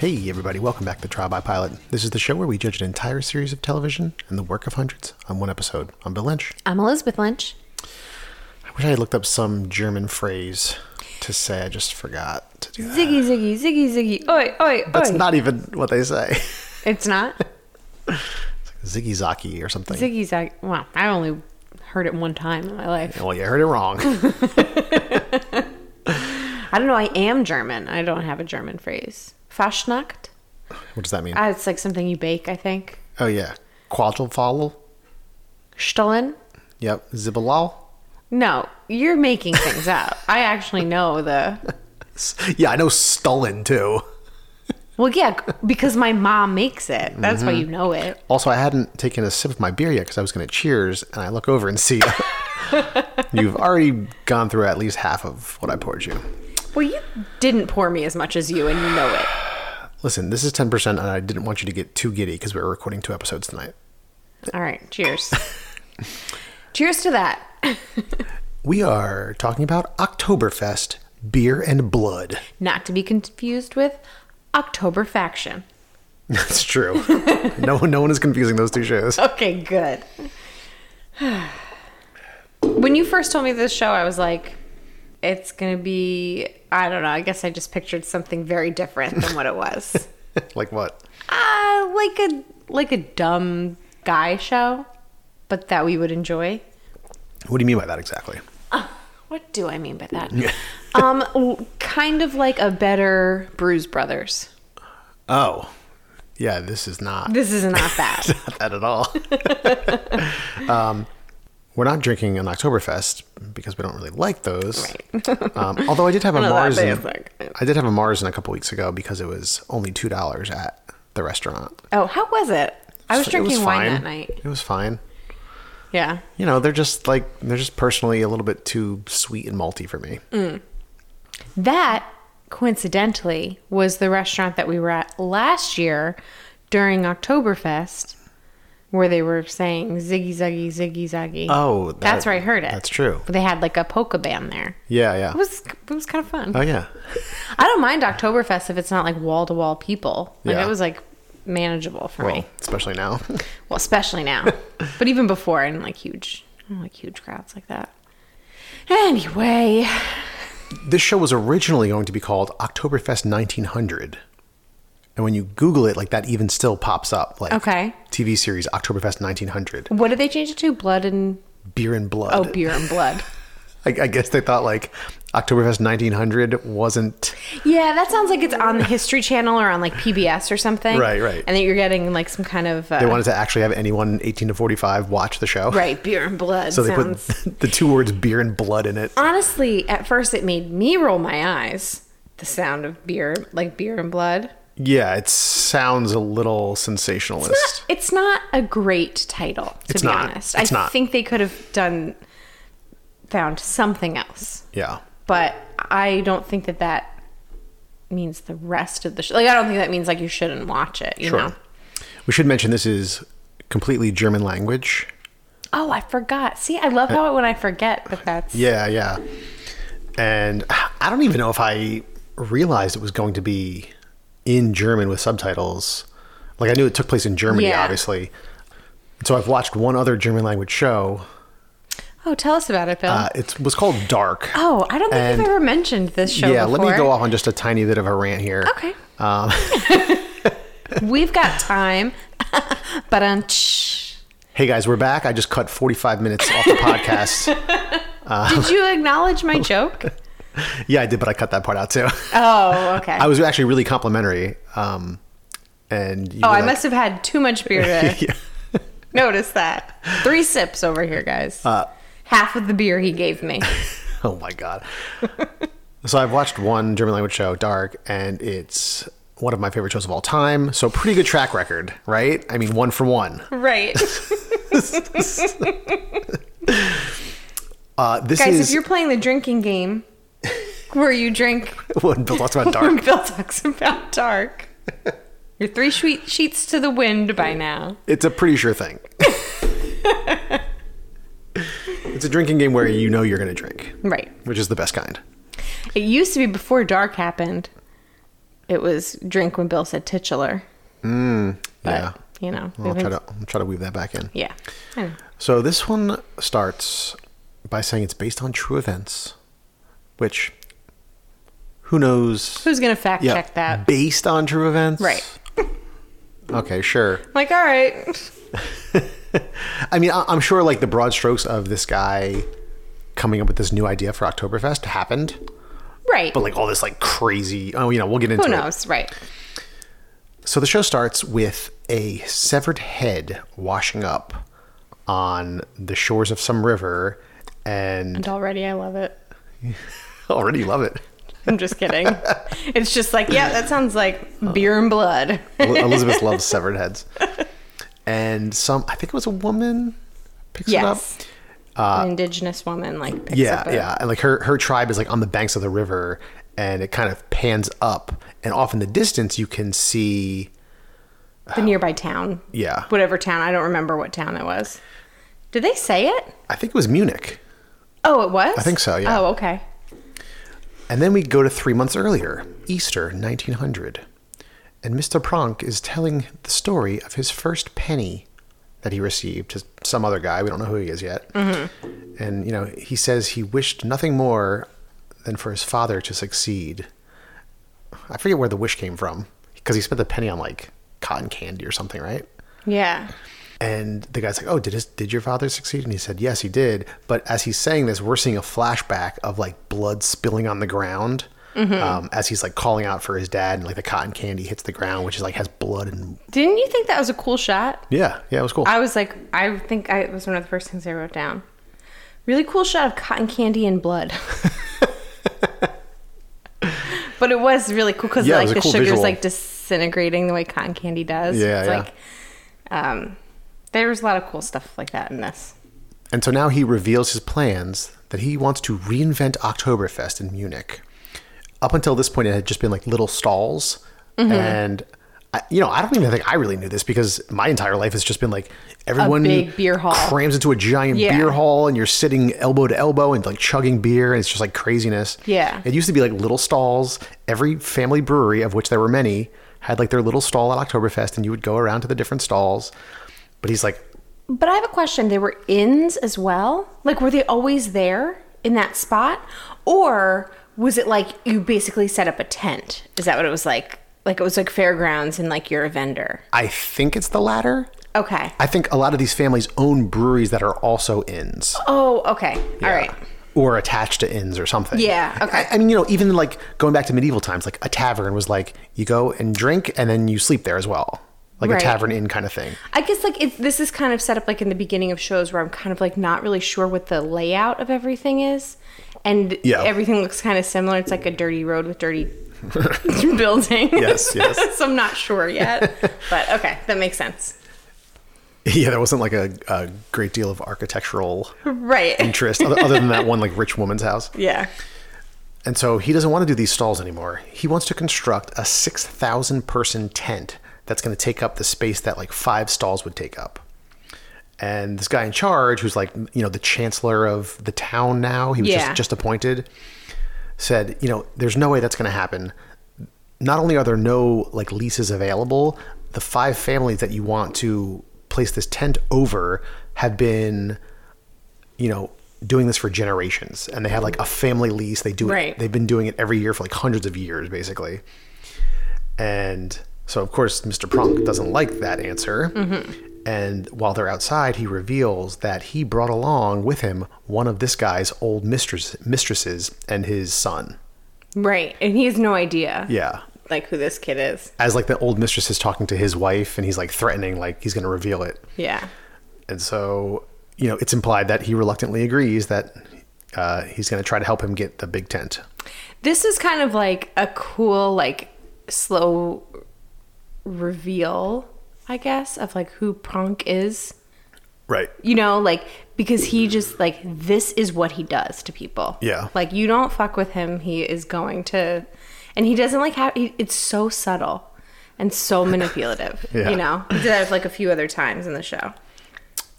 Hey, everybody, welcome back to Trial by Pilot. This is the show where we judge an entire series of television and the work of hundreds on one episode. I'm Bill Lynch. I'm Elizabeth Lynch. I wish I had looked up some German phrase to say. I just forgot to do that. Ziggy, ziggy, ziggy, ziggy. Oi, oi, oi. That's not even what they say. It's not? Ziggy Zaki or something. Ziggy, zag. Well, I only heard it one time in my life. Well, you heard it wrong. I don't know. I am German. I don't have a German phrase. Fastnacht? what does that mean? Uh, it's like something you bake, I think. oh, yeah. Quadrifall? Stollen? Yep. Zibbalal? No, you're making things up. I actually know the. Yeah, I know Stollen too. Well, yeah, because my mom makes it. That's why you know it. Also, I hadn't taken a sip of my beer yet because I was going to cheers, and I look over and see you've already gone through at least half of what I poured you. Well, you didn't pour me as much as you, and you know it. Listen, this is 10%, and I didn't want you to get too giddy because we were recording two episodes tonight. All right, cheers. cheers to that. We are talking about Oktoberfest beer and blood. Not to be confused with October Faction. That's true. no, no one is confusing those two shows. Okay, good. when you first told me this show, I was like, it's going to be, I don't know, I guess I just pictured something very different than what it was. like what? uh, like a like a dumb guy show, but that we would enjoy. What do you mean by that exactly? What do I mean by that? um, kind of like a better Brews Brothers. Oh, yeah, this is not, This is not that. not that at all. um, we're not drinking an Oktoberfest because we don't really like those. um, although I did have a Märzen. I did have a Märzen a couple weeks ago because it was only two dollars at the restaurant. oh, how was it? I was It drinking wine that night. It was fine. Yeah. You know, they're just like they're just personally a little bit too sweet and malty for me. That, coincidentally, was the restaurant that we were at last year during Oktoberfest, where they were saying ziggy zaggy ziggy zaggy. Oh, that's where I heard it. That's true. They had like a polka band there. Yeah, yeah. It was it was kind of fun. oh yeah. I don't mind Oktoberfest if it's not like wall to wall people. Like Yeah. it was like manageable for Well, me. especially now. Well, especially now, but even before, I didn't like huge, like huge crowds like that. Anyway, this show was originally going to be called Oktoberfest 1900. And when you Google it, like that even still pops up. Like Okay. TV series Oktoberfest 1900. what did they change it to? Blood and Beer and blood. oh, beer and blood. I, I guess they thought like Oktoberfest 1900 wasn't. Yeah, that sounds like it's on the History Channel or on like PBS or something. Right, right. And that you're getting like some kind of uh, They wanted to actually have anyone 18 to 45 watch the show. right beer and blood. So they sounds. put the two words beer and blood in it. Honestly, at first it made me roll my eyes. The sound of beer, like beer and blood. Yeah, it sounds a little sensationalist. Not, it's not a great title, to It's be not. honest. It's I not. think they could have done found something else, yeah. but I don't think that that means the rest of the show. Like, I don't think that means like you shouldn't watch it. You Sure. know. We should mention this is completely German language. Oh, I forgot. See, I love uh, how when I forget that that's Yeah, yeah. And I don't even know if I realized it was going to be in German with subtitles. Like I knew it took place in Germany, Yeah. obviously. So I've watched one other German language show. Oh, tell us about it, Bill. Uh, it was called Dark. oh, I don't think and- you've ever mentioned this show yeah, before. let me go off on just a tiny bit of a rant here. Okay. Um, We've got time. but um, hey guys, we're back. I just cut 45 minutes off the podcast. did you acknowledge my joke? Yeah, I did, but I cut that part out too. Oh, okay. I was actually really complimentary. Um, and you oh, I like- must have had too much beer to Yeah. notice that. Three sips over here, guys. Uh, Half of the beer he gave me. Oh my god. so I've watched one German language show, Dark, and it's one of my favorite shows of all time. So pretty good track record, right? I mean, one for one. Right. Uh, this Guys, is if you're playing the drinking game where you drink when Bill talks about when dark. Bill talks about dark, you're three sweet sheets to the wind by now. It's a pretty sure thing. it's a drinking game where you know you're going to drink, Right. which is the best kind. It used to be before dark happened. It was drink when Bill said titular. Mm, but, yeah. you know. I'll try to I'll try to weave that back in. Yeah. So this one starts by saying it's based on true events, which who knows? Who's going to fact Yeah, check that? based on true events, Right. Okay, sure. Like, all right. I mean, I- I'm sure like the broad strokes of this guy coming up with this new idea for Oktoberfest happened, Right. but like all this like crazy. Oh, you know, we'll get into it. Who it. knows? Right. So the show starts with a severed head washing up on the shores of some river, and And already I love it. already love it. I'm just kidding. it's just like, yeah, that sounds like beer and blood. Elizabeth loves severed heads, and some I think it was a woman picks yes. it up. An indigenous woman like picks Yeah, up a- yeah, and like her her tribe is like on the banks of the river, and it kind of pans up, and off in the distance you can see. the nearby town. Yeah, Whatever town. I don't remember what town it was. Did they say it? I think it was Munich. Oh, it was? I think so, yeah. Oh, okay. And then we go to three months earlier, Easter 1900. And Mr. Prank is telling the story of his first penny that he received to some other guy. We don't know who he is yet. Mm-hmm. And, you know, he says he wished nothing more than for his father to succeed. I forget where the wish came from because he spent the penny on like cotton candy or something, right? Yeah. And the guy's like, "Oh, did his did your father succeed?" And he said, "Yes, he did." But as he's saying this, we're seeing a flashback of like blood spilling on the ground um, as he's like calling out for his dad, and like the cotton candy hits the ground, which is like has blood and Didn't you think that was a cool shot? yeah, yeah, it was cool. I was like, I think I, it was one of the first things I wrote down. Really cool shot of cotton candy and blood. but it was really cool because Yeah, like the cool sugar's visual. like disintegrating the way cotton candy does. Yeah, it's yeah. like um, there was a lot of cool stuff like that in this. And so now he reveals his plans that he wants to reinvent Oktoberfest in Munich. Up until this point, it had just been like little stalls. Mm-hmm. And, I, you know, I don't even think I really knew this because my entire life has just been like everyone big beer hall. crams into a giant Yeah. beer hall and you're sitting elbow to elbow and like chugging beer and it's just like craziness. Yeah. It used to be like little stalls. Every family brewery, of which there were many, had like their little stall at Oktoberfest and you would go around to the different stalls. But he's like, But I have a question. They were inns as well? Like, were they always there in that spot? Or was it like you basically set up a tent? Is that what it was like? Like, it was like fairgrounds and like you're a vendor. I think it's the latter. Okay. I think a lot of these families own breweries that are also inns. Oh, okay. All right. Or attached to inns or something. Yeah, okay. I, I mean, you know, even like going back to medieval times, like a tavern was like you go and drink and then you sleep there as well. Like Right. a tavern inn kind of thing. I guess like it, this is kind of set up like in the beginning of shows where I'm kind of like not really sure what the layout of everything is, and Yeah. everything looks kind of similar. It's like a dirty road with dirty buildings. Yes, yes. so I'm not sure yet, but okay, that makes sense. Yeah, there wasn't like a, a great deal of architectural Right. interest other, other than that one like rich woman's house. Yeah. And so he doesn't want to do these stalls anymore. He wants to construct a 6,000 person tent that's going to take up the space that like five stalls would take up. And this guy in charge, who's like, you know, the chancellor of the town now, he was Yeah. just, just appointed, said, you know, there's no way that's going to happen. Not only are there no like leases available, the five families that you want to place this tent over have been you know, doing this for generations, and they have like a family lease. They do it. Right. They've been doing it every year for like hundreds of years, basically. And so, of course, Mr. Prank doesn't like that answer. And while they're outside, he reveals that he brought along with him one of this guy's old mistress, mistresses and his son. Right. And he has no idea. Yeah. Like who this kid is. As like the old mistress is talking to his wife, and he's like threatening, like he's going to reveal it. Yeah. And so, you know, it's implied that he reluctantly agrees that uh, he's going to try to help him get the big tent. This is kind of like a cool, like slow reveal, I guess, of like who Prank is. Right. You know, like because he just like this is what he does to people. Yeah. Like you don't fuck with him, he is going to, and he doesn't like. He, it's so subtle and so manipulative. Yeah. You know, he did that like a few other times in the show.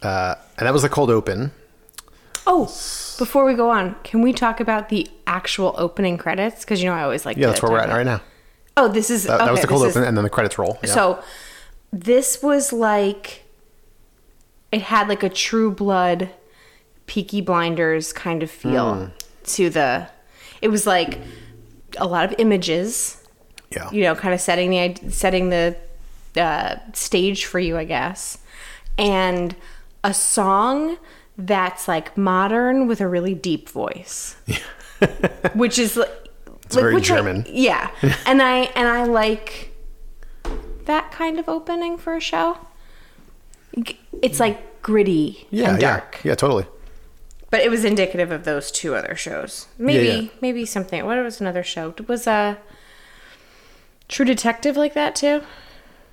Uh, and that was the cold open. Oh, before we go on, can we talk about the actual opening credits? Because you know I always like. Yeah, that's where we're at about- right now. Oh, this is That, that was the cold this is- open, and then the credits roll. Yeah. So this was like it had like a true blood Peaky Blinders kind of feel Hmm. to the it was like a lot of images, yeah, you know, kind of setting the setting the uh, stage for you, I guess. And a song that's like modern with a really deep voice. which is like very which I- German. yeah. and I and I like that kind of opening for a show. It's like gritty yeah, and dark. yeah, yeah, totally. But it was indicative of those two other shows. Maybe Yeah, yeah. maybe something. What was another show? Was a True Detective like that too?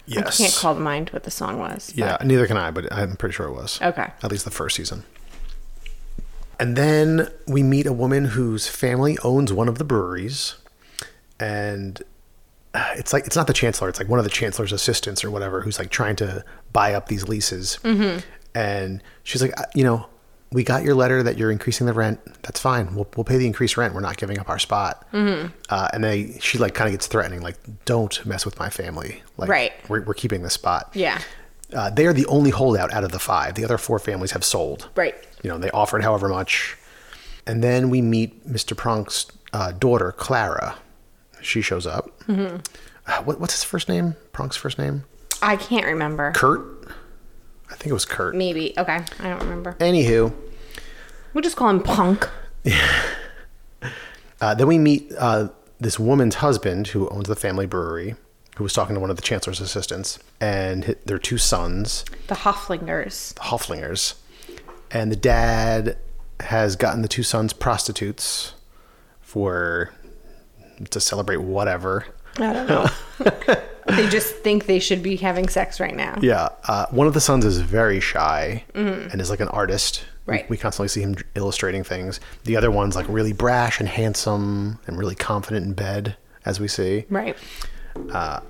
Yes. I Can't call to mind what the song was. Yeah, neither can I, but I'm pretty sure it was. Okay. At least the first season. And then we meet a woman whose family owns one of the breweries. And uh, it's like, it's not the chancellor, it's like one of the chancellor's assistants or whatever who's like trying to buy up these leases. Mm-hmm. And she's like, uh, you know, we got your letter that you're increasing the rent. That's fine. We'll, we'll pay the increased rent. We're not giving up our spot. Mm-hmm. Uh, and they, she like kind of gets threatening, like, don't mess with my family. Like, Right. We're, we're keeping the spot. Yeah. Uh, they are the only holdout out of the five. The other four families have sold. Right. You know, they offered however much. And then we meet Mr. Prank's uh, daughter, Clara. She shows up. Mm-hmm. Uh, what, what's his first name? Prank's first name? I can't remember. Curt? I think it was Curt. Maybe. Okay. I don't remember. Anywho, We'll just call him Punk. uh, then we meet uh, this woman's husband who owns the family brewery, who was talking to one of the chancellor's assistants, and their two sons. The Hoflingers. the Hoflingers. And the dad has gotten the two sons prostitutes for to celebrate whatever. I don't know. they just think they should be having sex right now. Yeah, uh, one of the sons is very shy and is like an artist. We- Right. We, constantly see him illustrating things. The other one's like really brash and handsome and really confident in bed, as we see. Right. Uh,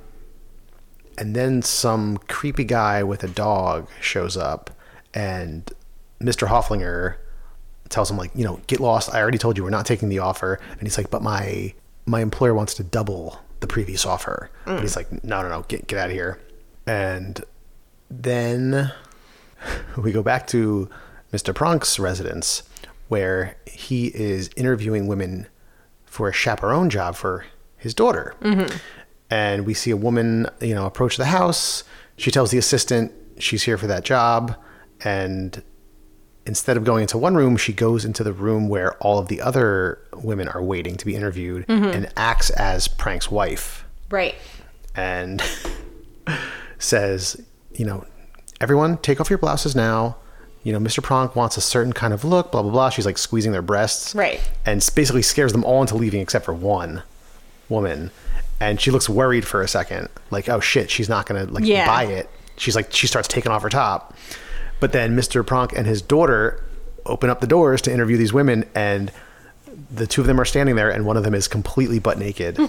and then some creepy guy with a dog shows up and mr Hoflinger tells him like you know get lost. I already told you we're not taking the offer. And he's like but my my employer wants to double the previous offer. But he's like no no no get, get out of here. And then we go back to mr Prank's residence where he is interviewing women for a chaperone job for his daughter. Mm-hmm. And we see a woman, you know, approach the house. She tells the assistant she's here for that job. And instead of going into one room, she goes into the room where all of the other women are waiting to be interviewed mm-hmm. and acts as Prank's wife Right. and says, you know, everyone take off your blouses now. You know, Mr. Prank wants a certain kind of look, blah, blah, blah. She's like squeezing their breasts. Right. And basically scares them all into leaving except for one woman. And she looks worried for a second, like, oh shit, she's not going to like Yeah. buy it. She's like, she starts taking off her top. But then Mr. Prank and his daughter open up the doors to interview these women, and the two of them are standing there, and one of them is completely butt naked.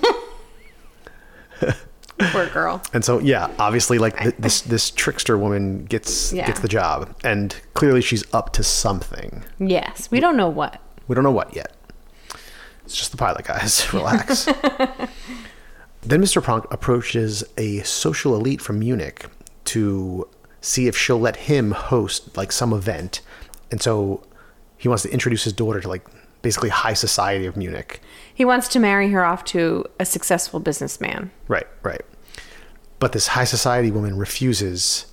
Poor girl. And so, yeah, obviously, like th- this this trickster woman gets Yeah. gets the job, and clearly she's up to something. Yes. We don't know what. We don't know what yet. It's just the pilot, guys. Relax. then Mr. Prank approaches a social elite from Munich to see if she'll let him host like some event, and so he wants to introduce his daughter to like basically high society of Munich. He wants to marry her off to a successful businessman. Right, right. But this high society woman refuses,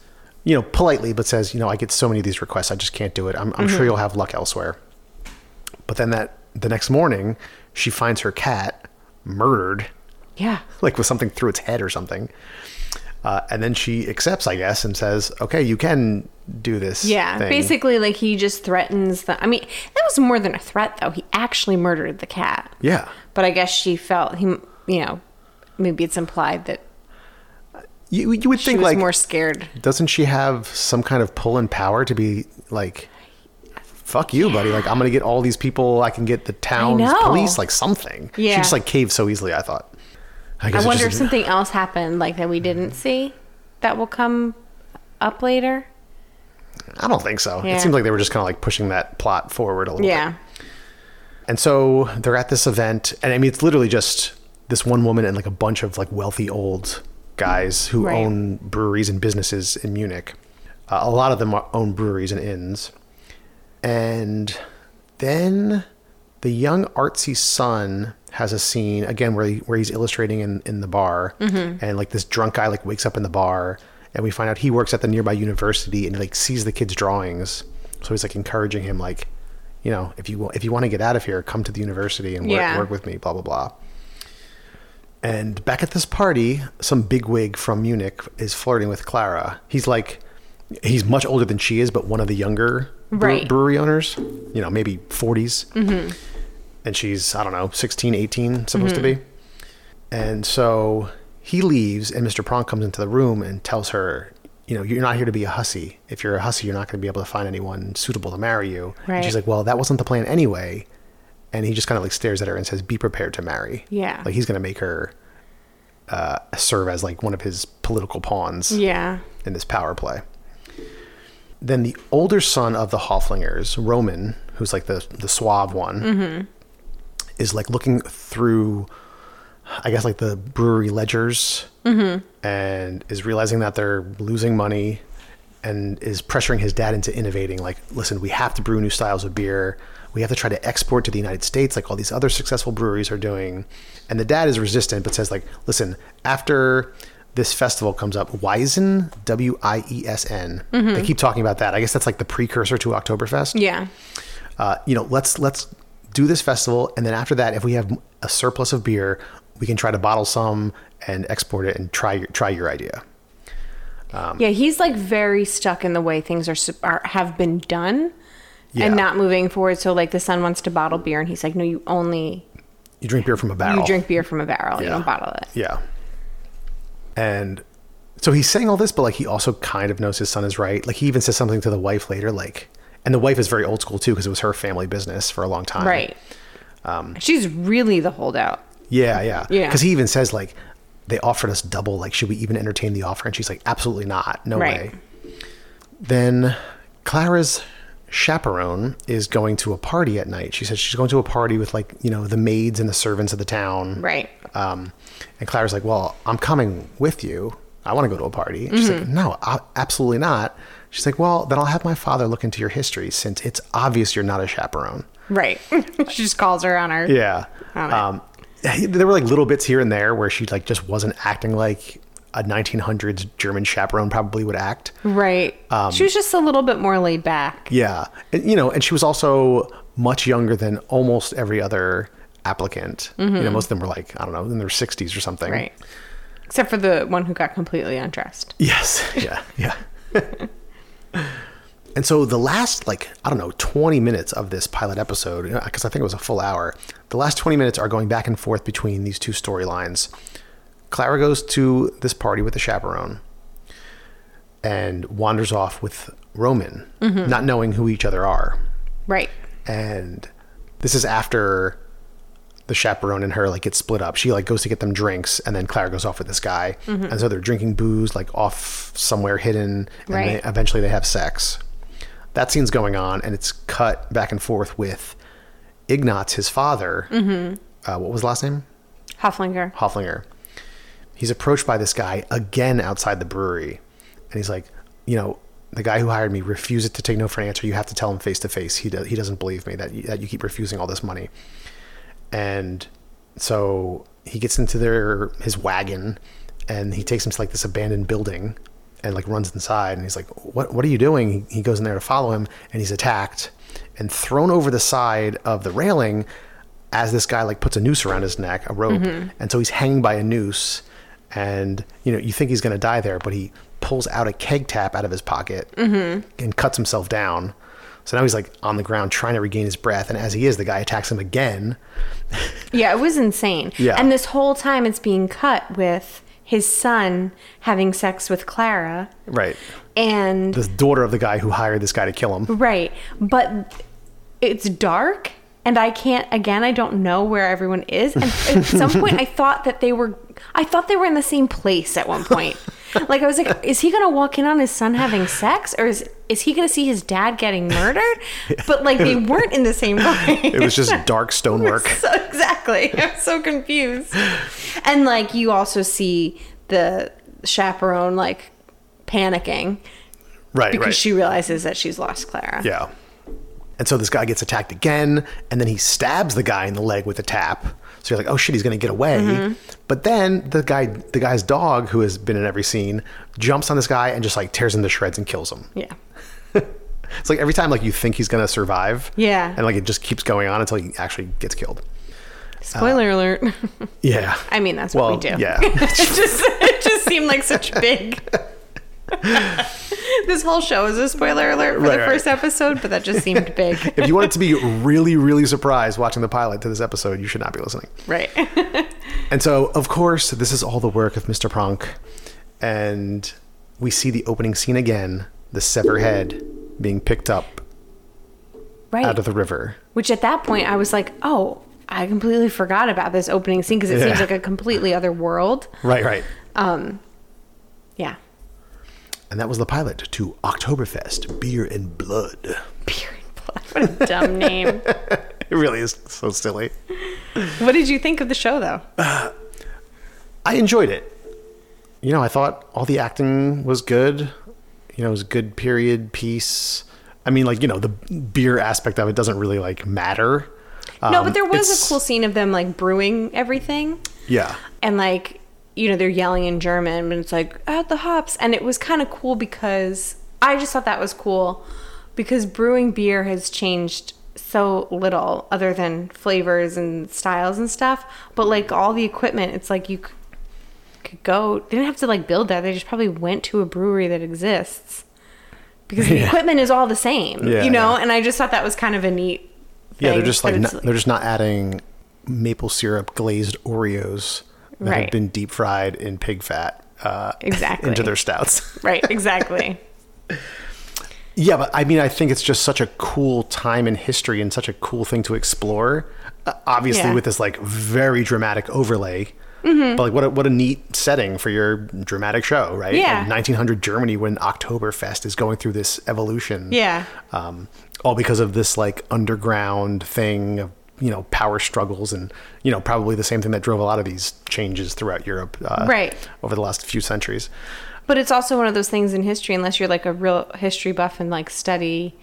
you know, politely, but says, you know, I get so many of these requests, I just can't do it. I'm, I'm sure mm-hmm. you'll have luck elsewhere. But then that the next morning, she finds her cat murdered, Yeah. like with something through its head or something. Uh, and then she accepts, I guess, and says, "Okay, you can do this." Yeah. thing." Basically, like he just threatens the. I mean, that was more than a threat, though. He actually murdered the cat. Yeah, But I guess she felt he, you know, maybe it's implied that You, you would She think was like more scared. doesn't she have some kind of pull and power to be like fuck you buddy like i'm gonna get all these people i can get the town's police like something Yeah. she just like caved so easily i thought i, I wonder if something else happened, like that we didn't see, that will come up later. i don't think so Yeah. it seems like they were just kind of like pushing that plot forward a little Yeah. bit Yeah. and so they're at this event and i mean it's literally just this one woman and like a bunch of like wealthy old guys who Right. own breweries and businesses in munich uh, a lot of them are- own breweries and inns and then the young artsy son has a scene again where he, where he's illustrating in, in the bar. Mm-hmm. And like this drunk guy like wakes up in the bar and we find out he works at the nearby university and like sees the kid's drawings. So he's like encouraging him like you know if you if you want to get out of here come to the university and work, Yeah. work with me blah blah blah. And back at this party some bigwig from munich is flirting with clara. He's like he's much older than she is but one of the younger bre- Right. brewery owners you know maybe 40s and she's i don't know 16 18 supposed to be. And so he leaves and mr Prank comes into the room and tells her you know you're not here to be a hussy. If you're a hussy you're not going to be able to find anyone suitable to marry you. And she's like well that wasn't the plan anyway. And he just kind of like stares at her and says be prepared to marry. Yeah. like he's going to make her uh, serve as like one of his political pawns Yeah. in this power play. Then the older son of the Hoflingers, Roman, who's like the the suave one, is like looking through, I guess like the brewery ledgers, and is realizing that they're losing money, and is pressuring his dad into innovating. Like, listen, we have to brew new styles of beer. We have to try to export to the United States, like all these other successful breweries are doing. And the dad is resistant, but says like, listen, after this festival comes up, Wiesn, W I E S N. They keep talking about that. I guess that's like the precursor to Oktoberfest Yeah. uh, you know, let's let's do this festival, and then after that, if we have a surplus of beer, we can try to bottle some and export it and try your, try your idea. Um, yeah, he's like very stuck in the way things are, are have been done Yeah. and not moving forward. So like the son wants to bottle beer and he's like, no, you only You drink beer from a barrel. you drink beer from a barrel. You don't bottle it. Yeah. And so he's saying all this, but like he also kind of knows his son is right. Like he even says something to the wife later, like, and the wife is very old school too because it was her family business for a long time. Right. Um, She's really the holdout. Yeah, yeah, Yeah. Because he even says like, they offered us double. Like, should we even entertain the offer? And she's like, absolutely not. No Right. way. Then Clara's chaperone is going to a party at night. She says she's going to a party with like you know the maids and the servants of the town. Right. Um, and Clara's like, "Well, I'm coming with you. I want to go to a party." And she's Mm-hmm. like, "No, a- absolutely not." She's like, "Well, then I'll have my father look into your history since it's obvious you're not a chaperone." Right. she just calls her on her. Yeah. On. Um, there were like little bits here and there where she like just wasn't acting like a 1900s German chaperone probably would act. Right. Um, she was just a little bit more laid back. Yeah. And, you know, and she was also much younger than almost every other applicant. You know, most of them were like, I don't know, in their 60s or something. Mm-hmm. Right. Except for the one who got completely undressed. Yes. Yeah. Yeah. and so the last, like, I don't know, 20 minutes of this pilot episode, because I think it was a full hour, the last 20 minutes are going back and forth between these two storylines. Clara goes to this party with the chaperone and wanders off with Roman, mm-hmm. not knowing who each other are. Right. And this is after the chaperone and her like get split up. She like goes to get them drinks, and then Clara goes off with this guy, and so they're drinking booze like off somewhere hidden, and Right. they, eventually they have sex. That scene's going on, and it's cut back and forth with Ignatz, his father. Uh, what was the last name? Hoflinger. Hoflinger. He's approached by this guy again outside the brewery, and he's like, you know, the guy who hired me refuses to take no for an answer. You have to tell him face to face. He does. He doesn't believe me that you, that you keep refusing all this money. And so he gets into their his wagon, and he takes him to like this abandoned building, and like runs inside. And he's like, "What? What are you doing?" He, goes in there to follow him, and he's attacked and thrown over the side of the railing as this guy like puts a noose around his neck, a rope, mm-hmm. and so he's hanging by a noose, and you know you think he's gonna die there, but he pulls out a keg tap out of his pocket mm-hmm. and cuts himself down. So now he's like on the ground trying to regain his breath, and as he is, the guy attacks him again. Yeah, it was insane. Yeah. And this whole time it's being cut with his son having sex with Clara Right. and The daughter of the guy who hired this guy to kill him. right, but it's dark and I can't again I don't know where everyone is and at some point I thought that they were I thought they were in the same place at one point. Like I was like is he going to walk in on his son having sex or is is he going to see his dad getting murdered? But like they weren't in the same room. It was just dark stonework. so exactly. I'm so confused. And like you also see the chaperone like panicking Right, because right. she realizes that she's lost Clara. Yeah. And so this guy gets attacked again, and then he stabs the guy in the leg with a tap. So you're like, oh shit, he's gonna get away. Mm-hmm. But then the guy, the guy's dog, who has been in every scene, jumps on this guy and just like tears him to shreds and kills him. Yeah. It's like every time like you think he's gonna survive, Yeah. and like it just keeps going on until he actually gets killed. Spoiler uh, alert. Yeah. I mean, that's well, what we do. yeah. it just it just seemed like such big. this whole show is a spoiler alert for Right, the right. first episode, but that just seemed big. if you wanted to be really, really surprised watching the pilot to this episode, you should not be listening. right. And so, of course, this is all the work of Mr. Prank. And we see the opening scene again the sever head being picked up Right. out of the river. Which at that point I was like, oh, I completely forgot about this opening scene because it seems like a completely other world. Right, right. Um, yeah. And that was the pilot to Oktoberfest Beer and Blood. Beer and blood. What a dumb name. It really is so silly. what did you think of the show though? I enjoyed it. You know, I thought all the acting was good. You know, it was a good period piece. I mean, like, you know, the beer aspect of it doesn't really like matter. no, Um, but there was a cool scene of them like brewing everything. Yeah. and like you know they're yelling in german but it's like add the hops and it was kind of cool because i just thought that was cool because brewing beer has changed so little other than flavors and styles and stuff but like all the equipment it's like you could go they didn't have to like build that they just probably went to a brewery that exists because the Yeah. equipment is all the same Yeah, you know yeah. and i just thought that was kind of a neat Yeah, they're just like not, they're just not adding maple syrup glazed Oreos that have been deep fried in pig fat uh, Exactly. into their stouts. right exactly yeah, but I mean, I think it's just such a cool time in history and such a cool thing to explore. Uh, obviously, with this like very dramatic overlay. But like, what a, what a neat setting for your dramatic show, right? Yeah. Like 1900 Germany when Oktoberfest is going through this evolution. Yeah. um, all because of this like underground thing of you know power struggles and you know probably the same thing that drove a lot of these changes throughout Europe uh, Right. over the last few centuries. But it's also one of those things in history, unless you're like a real history buff and like study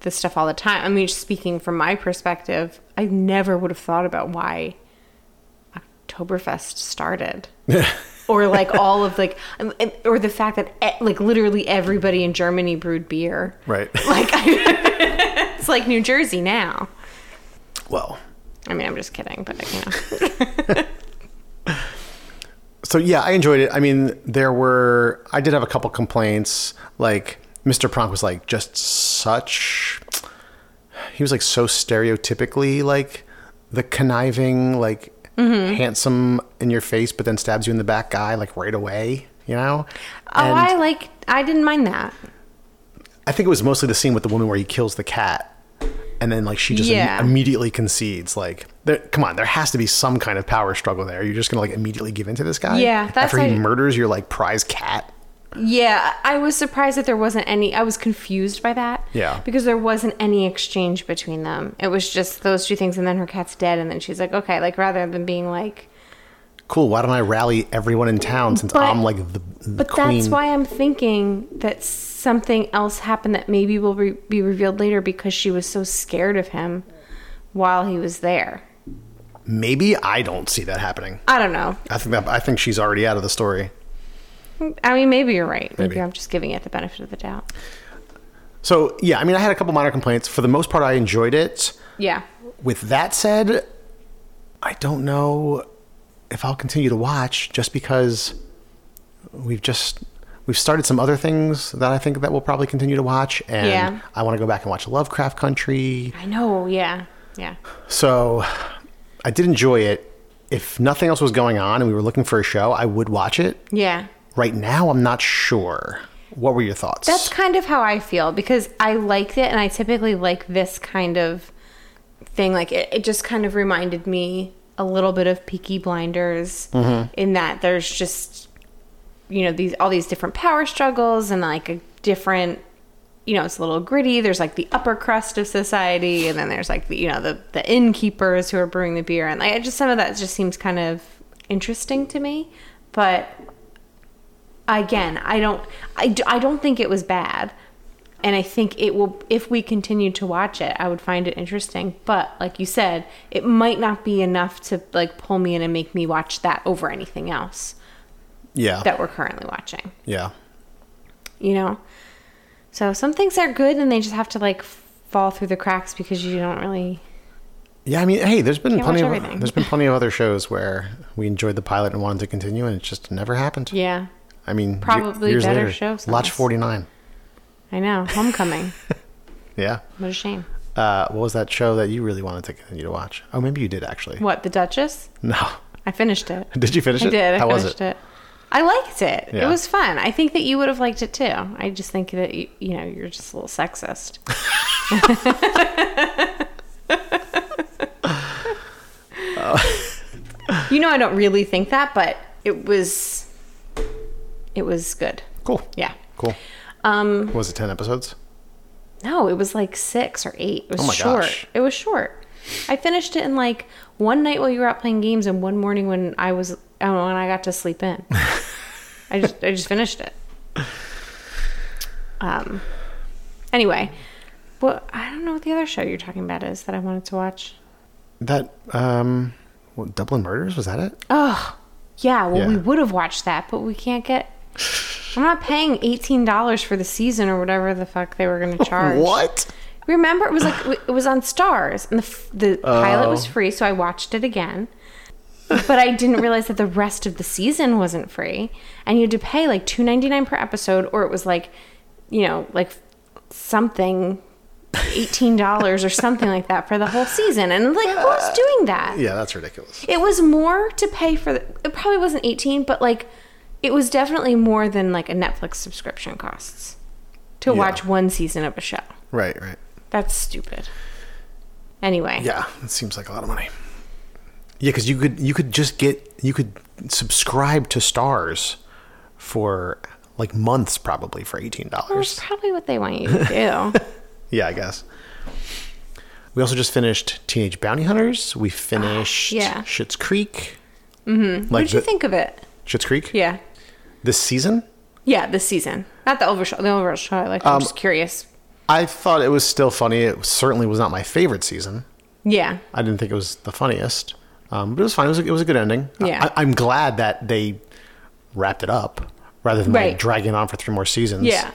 this stuff all the time. I mean, speaking from my perspective, I never would have thought about why Oktoberfest started. or like all of like, um, or the fact that like literally everybody in Germany brewed beer. Right. Like, it's like New Jersey now. Well, I mean, I'm just kidding, but you know. so yeah, I enjoyed it. I mean, there were I did have a couple complaints. Like Mr. Prank was like just such. He was like so stereotypically like the conniving, like Mm-hmm. handsome in your face, but then stabs you in the back guy like right away. You know. Oh, And- I like. I didn't mind that. I think it was mostly the scene with the woman where he kills the cat, and then like she just im- immediately concedes. Like, there, come on, there has to be some kind of power struggle there. You're just gonna like immediately give in to this guy. Yeah, that's after he murders your like prize cat. Yeah, I was surprised that there wasn't any. I was confused by that. Yeah. Because there wasn't any exchange between them. It was just those two things, and then her cat's dead, and then she's like, okay, like rather than being like. Cool. Why don't I rally everyone in town since But- I'm like the, the But queen? that's why I'm thinking that something else happened that maybe will re- be revealed later because she was so scared of him while he was there. Maybe I don't see that happening. I don't know. I think that I think she's already out of the story. I mean, maybe you're right. Maybe, Maybe. I'm just giving it the benefit of the doubt. So yeah, I mean, I had a couple minor complaints. For the most part, I enjoyed it. Yeah. With that said, I don't know if I'll continue to watch just because we've just we've started some other things that I think that we'll probably continue to watch, and Yeah. I want to go back and watch Lovecraft Country. I know. Yeah. Yeah. So I did enjoy it. if nothing else was going on and we were looking for a show, I would watch it. Yeah. Right now, I'm not sure. What were your thoughts? That's kind of how I feel because I liked it and I typically like this kind of thing. Like it, it just kind of reminded me a little bit of Peaky Blinders mm-hmm. in that there's just you know these all these different power struggles and like a different you know it's a little gritty there's like the upper crust of society and then there's like the you know the the innkeepers who are brewing the beer and like it just some of that just seems kind of interesting to me but again i don't I, I don't think it was bad and i think it will if we continue to watch it i would find it interesting but like you said it might not be enough to like pull me in and make me watch that over anything else yeah. that we're currently watching yeah. you know so some things are good and they just have to like fall through the cracks because you don't really Yeah, I mean, hey, there's been plenty of everything. there's been plenty of other shows where we enjoyed the pilot and wanted to continue, and it just never happened. yeah I mean, Probably years better later, shows Lodge this. 49. i know homecoming Yeah. what a shame Uh, what was that show that you really wanted to continue to watch? Oh, maybe you did actually. what the duchess No. i finished it Did you finish I it? I did. I How was finished it? it? I liked it. It was fun. I think that you would have liked it too. I just think that you, you know you're just a little sexist. you know I don't really think that, but it was it was good. Cool. Yeah. Cool. Um Was it 10 episodes? no, it was like 6 or 8. It was Oh short. gosh. It was short. I finished it in like one night while you were out playing games and one morning when I was I don't know, when I got to sleep in. I just I just finished it. Um anyway, well I don't know what the other show you're talking about is that I wanted to watch. That, um, what, Dublin Murders? Was that it? Oh, yeah, well we would have watched that, but we can't get I'm not paying $18 for the season or whatever the fuck they were going to charge. What? Remember, it was like it was on Starz, and the the pilot was Oh. free, so I watched it again. But I didn't realize that the rest of the season wasn't free, and you had to pay like two ninety nine per episode, or it was like, you know, like something eighteen dollars or something like that for the whole season. And like, who's uh, doing that? Yeah, that's ridiculous. It was more to pay for the. It probably wasn't eighteen, but like, it was definitely more than like a Netflix subscription costs to Yeah. watch one season of a show. Right, right. That's stupid. Anyway. Yeah, it seems like a lot of money. Yeah, because you could you could just get you could subscribe to Starz for like months probably for eighteen That's dollars. probably what they want you to do. Yeah, I guess. We also just finished Teenage Bounty Hunters. We finished yeah. Schitt's Creek. Mm-hmm. what did you think of it? Schitt's Creek? Yeah. This season, Yeah, this season. Not the overall. The overall show I liked. I'm Um, just curious. I thought it was still funny. It certainly was not my favorite season. Yeah. I didn't think it was the funniest, um, but it was fine. It was a, it was a good ending. Yeah. I, I'm glad that they wrapped it up rather than Right. like dragging on for three more seasons. Yeah.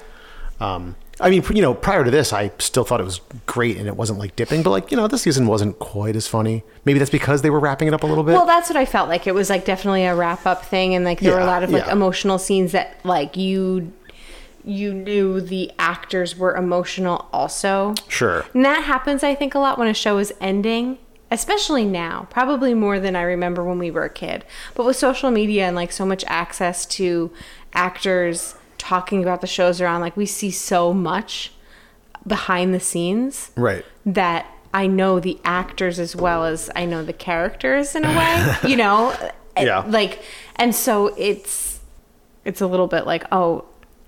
Um, I mean, you know, prior to this, I still thought it was great and it wasn't like dipping, but like you know, this season wasn't quite as funny. Maybe that's because they were wrapping it up a little bit. Well, that's what I felt like. It was like definitely a wrap up thing, and like there were a lot of like yeah. emotional scenes that like you you knew the actors were emotional also. sure. And that happens, I think, a lot when a show is ending, especially now, probably more than I remember when we were a kid. But with social media and like so much access to actors talking about the shows around, like we see so much behind the scenes Right. that I know the actors as well as I know the characters in a way, you know? Yeah. Like, and so it's, it's a little bit like, oh,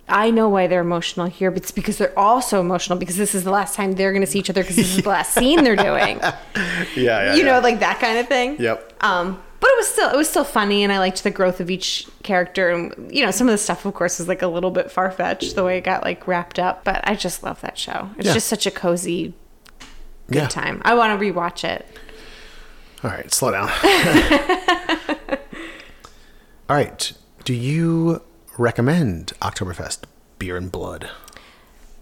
I know why they're emotional here, but it's because they're also emotional because this is the last time they're going to see each other because this is the last scene they're doing. Yeah. yeah you know, like that kind of thing. Yep. Um, it was still it was still funny, and I liked the growth of each character. And you know, some of the stuff, of course, was like a little bit far fetched the way it got like wrapped up. But I just love that show. It's Yeah. just such a cozy, good Yeah. time. I want to rewatch it. All right, slow down. All right. Do you recommend Oktoberfest beer and blood?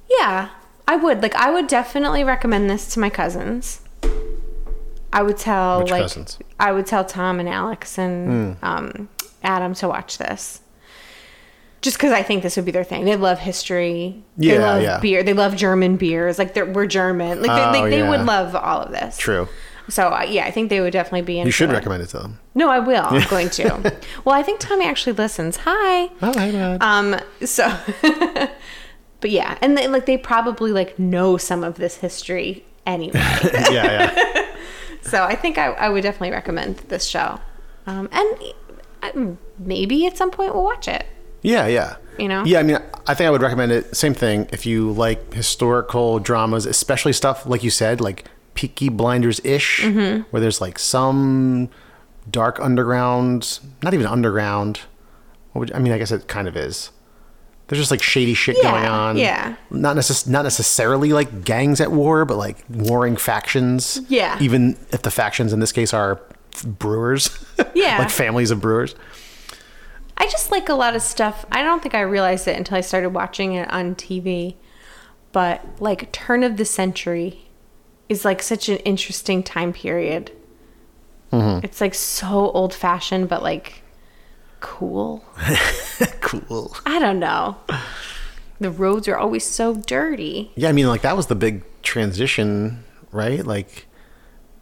Yeah, I would. Like, I would definitely recommend this to my cousins. I would tell Which like cousins? I would tell Tom and Alex and um, Adam to watch this. Just because I think this would be their thing. They love history. they Yeah, love yeah. beer. They love German beers. Like they're, we're German. Like they, Oh, they, they yeah. would love all of this. True. So uh, yeah, I think they would definitely be. Into You should it. recommend it to them. No, I will. I'm going to. well, I think Tommy actually listens. Hi. Oh, hey, man. Um. So, but yeah, and they, like they probably like know some of this history anyway. yeah, yeah. So I think I, I would definitely recommend this show. Um, and uh, maybe at some point we'll watch it. Yeah, yeah. You know? Yeah, I mean, I think I would recommend it. Same thing. If you like historical dramas, especially stuff like you said, like Peaky Blinders ish, Mm-hmm. where there's like some dark underground, not even underground. What would, I mean, I guess it kind of is. There's just like shady shit Yeah, going on. yeah. Not necess- not necessarily like gangs at war, but like warring factions. Yeah. Even if the factions in this case are brewers. Yeah. like families of brewers. I just like a lot of stuff. I don't think I realized it until I started watching it on TV. But like turn of the century is like such an interesting time period. Mm-hmm. It's like so old fashioned, but like cool. cool. I don't know. The roads are always so dirty. Yeah, I mean, like that was the big transition, right? Like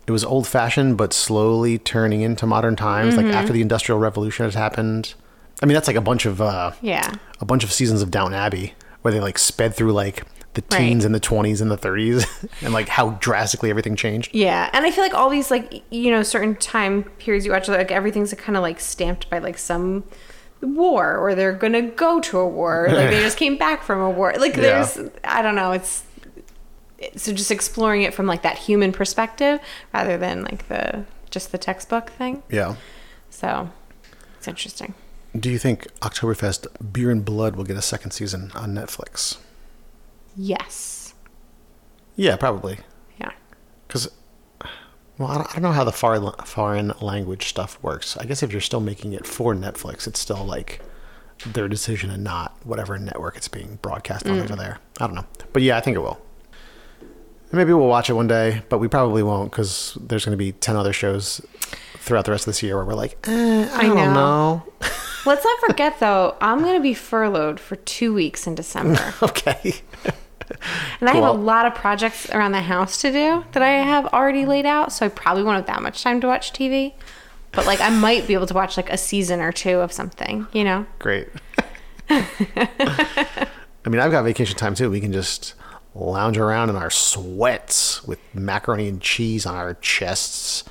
it was old fashioned, but slowly turning into modern times. Mm-hmm. Like after the Industrial Revolution has happened. I mean, that's like a bunch of uh, Yeah. a bunch of seasons of Downton Abbey where they like sped through like the Right. teens and the twenties and the thirties, and like how drastically everything changed. Yeah, and I feel like all these like you know certain time periods you watch like everything's kind of like stamped by like some war or they're gonna go to a war like they just came back from a war like Yeah. there's I don't know it's so just exploring it from like that human perspective rather than like the just the textbook thing Yeah. so it's interesting Do you think Oktoberfest Beer and Blood will get a second season on Netflix? yes Yeah, probably. yeah Because, well, I don't, I don't know how the far, foreign language stuff works. I guess if you're still making it for Netflix, it's still like their decision and not whatever network it's being broadcast on over there. I don't know. But yeah, I think it will. And maybe we'll watch it one day, but we probably won't because there's going to be 10 other shows throughout the rest of this year where we're like, eh, I, I don't know. know. let's not forget though I'm gonna be furloughed for two weeks in December okay. And I have a lot of projects around the house to do that I have already laid out, so I probably won't have that much time to watch TV. But like I might be able to watch like a season or two of something, you know? Great. I mean, I've got vacation time too. We can just lounge around in our sweats with macaroni and cheese on our chests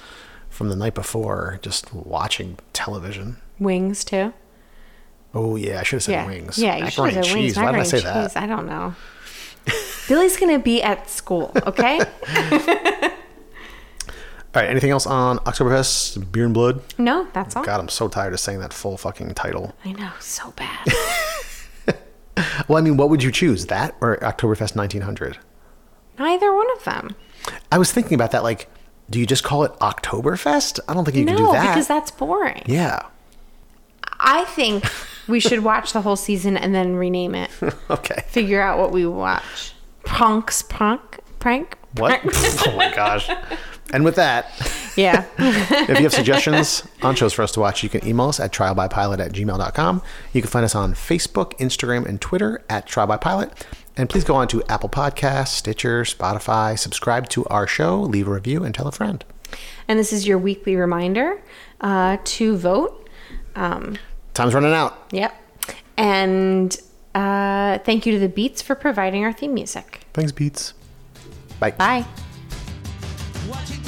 from the night before, just watching television. Wings too. Oh yeah, I should have said Yeah. wings. Yeah, you should have said cheese. wings. Why did I say cheese. that? I don't know. Billy's gonna be at school, okay? All right. Anything else on Oktoberfest Beer and Blood? no, that's all. God, I'm so tired of saying that full fucking title. I know, so bad. Well, I mean, what would you choose, that or Oktoberfest 1900? Neither one of them. I was thinking about that. Like, do you just call it Oktoberfest? I don't think you can do that. because that's boring. yeah. I think we should watch the whole season and then rename it. Okay. Figure out what we watch. Pronks, prank, prank. What? oh my gosh. And with that, Yeah. if you have suggestions on shows for us to watch, you can email us at trialbypilot at gmail.com. You can find us on Facebook, Instagram, and Twitter at Trial by Pilot. And please go on to Apple Podcasts, Stitcher, Spotify, subscribe to our show, leave a review, and tell a friend. And this is your weekly reminder uh, to vote. Um, Time's running out. yep. And uh, thank you to the Beats for providing our theme music. Thanks, Beats. Bye. Bye. Watching